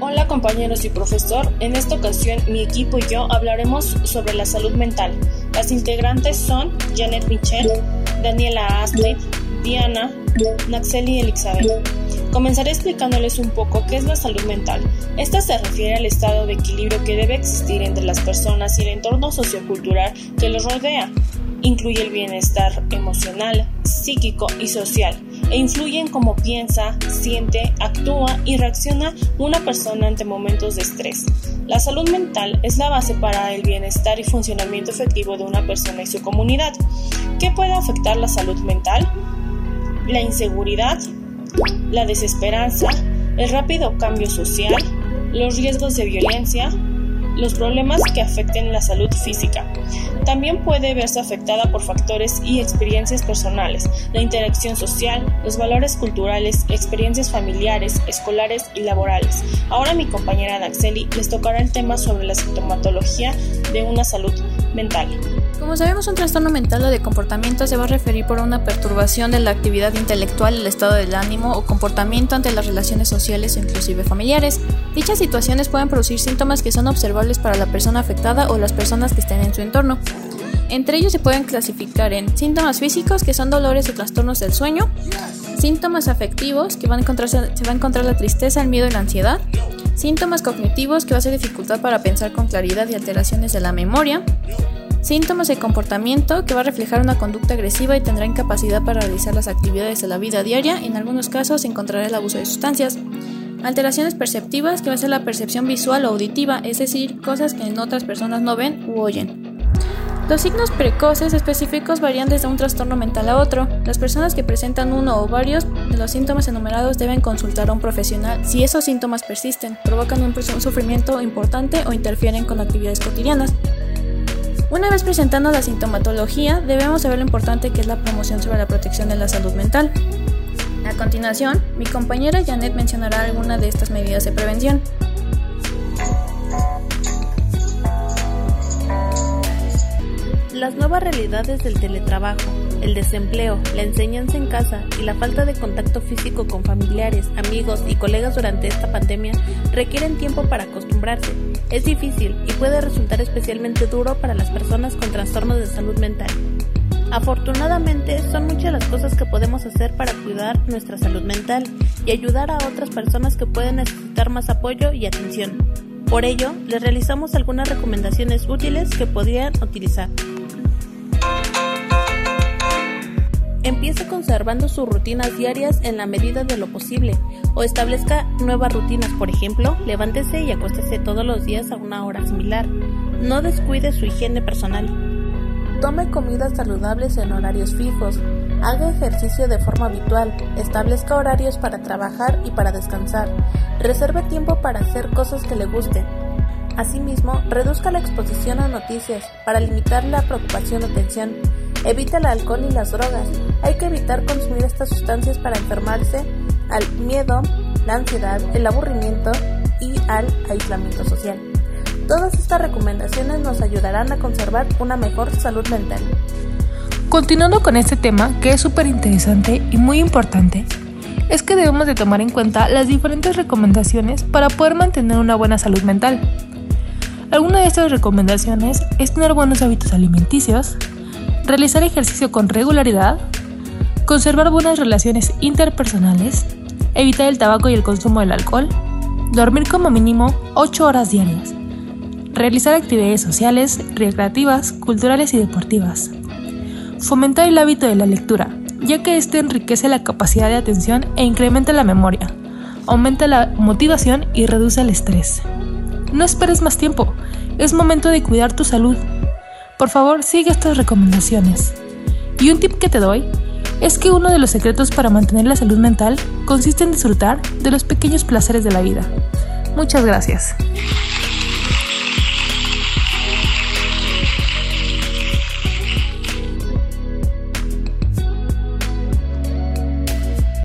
Hola compañeros y profesor, en esta ocasión mi equipo y yo hablaremos sobre la salud mental. Las integrantes son Janet Michel, Daniela Astrid, Diana, Naxeli y Elizabeth. Comenzaré explicándoles un poco qué es la salud mental. Esta se refiere al estado de equilibrio que debe existir entre las personas y el entorno sociocultural que los rodea. Incluye el bienestar emocional, psíquico y social e influye en cómo piensa, siente, actúa y reacciona una persona ante momentos de estrés. La salud mental es la base para el bienestar y funcionamiento efectivo de una persona y su comunidad. ¿Qué puede afectar la salud mental? La inseguridad, la desesperanza, el rápido cambio social, los riesgos de violencia, los problemas que afecten la salud física. También puede verse afectada por factores y experiencias personales, la interacción social, los valores culturales, experiencias familiares, escolares y laborales. Ahora mi compañera Daxeli les tocará el tema sobre la sintomatología de una salud mental. Como sabemos, un trastorno mental o de comportamiento se va a referir por una perturbación de la actividad intelectual, el estado del ánimo o comportamiento ante las relaciones sociales o inclusive familiares. Dichas situaciones pueden producir síntomas que son observables para la persona afectada o las personas que estén en su entorno. Entre ellos se pueden clasificar en síntomas físicos, que son dolores o trastornos del sueño, síntomas afectivos, que van a encontrarse, se va a encontrar la tristeza, el miedo y la ansiedad, síntomas cognitivos, que va a ser dificultad para pensar con claridad y alteraciones de la memoria, Síntomas de comportamiento que va a reflejar una conducta agresiva y tendrá incapacidad para realizar las actividades de la vida diaria. En algunos casos encontrará el abuso de sustancias. Alteraciones perceptivas que va a ser la percepción visual o auditiva, es decir, cosas que en otras personas no ven u oyen. Los signos precoces específicos varían desde un trastorno mental a otro. Las personas que presentan uno o varios de los síntomas enumerados deben consultar a un profesional si esos síntomas persisten, provocan un sufrimiento importante o interfieren con actividades cotidianas. Una vez presentando la sintomatología, debemos saber lo importante que es la promoción sobre la protección de la salud mental. A continuación, mi compañera Janet mencionará algunas de estas medidas de prevención. Las nuevas realidades del teletrabajo, el desempleo, la enseñanza en casa y la falta de contacto físico con familiares, amigos y colegas durante esta pandemia requieren tiempo para acostumbrarse. Es difícil y puede resultar especialmente duro para las personas con trastornos de salud mental. Afortunadamente, son muchas las cosas que podemos hacer para cuidar nuestra salud mental y ayudar a otras personas que pueden necesitar más apoyo y atención. Por ello, les realizamos algunas recomendaciones útiles que podrían utilizar. Empiece conservando sus rutinas diarias en la medida de lo posible o establezca nuevas rutinas, por ejemplo, levántese y acuéstese todos los días a una hora similar. No descuide su higiene personal. Tome comidas saludables en horarios fijos. Haga ejercicio de forma habitual. Establezca horarios para trabajar y para descansar. Reserve tiempo para hacer cosas que le gusten. Asimismo, reduzca la exposición a noticias para limitar la preocupación o tensión. Evita el alcohol y las drogas. Hay que evitar consumir estas sustancias para enfermarse al miedo, la ansiedad, el aburrimiento y al aislamiento social. Todas estas recomendaciones nos ayudarán a conservar una mejor salud mental. Continuando con este tema, que es súper interesante y muy importante, es que debemos de tomar en cuenta las diferentes recomendaciones para poder mantener una buena salud mental. Alguna de estas recomendaciones es tener buenos hábitos alimenticios, realizar ejercicio con regularidad, conservar buenas relaciones interpersonales, evitar el tabaco y el consumo del alcohol, dormir como mínimo 8 horas diarias, realizar actividades sociales, recreativas, culturales y deportivas, fomentar el hábito de la lectura, ya que este enriquece la capacidad de atención e incrementa la memoria, aumenta la motivación y reduce el estrés. No esperes más tiempo, es momento de cuidar tu salud por favor, sigue estas recomendaciones. Y un tip que te doy es que uno de los secretos para mantener la salud mental consiste en disfrutar de los pequeños placeres de la vida. Muchas gracias.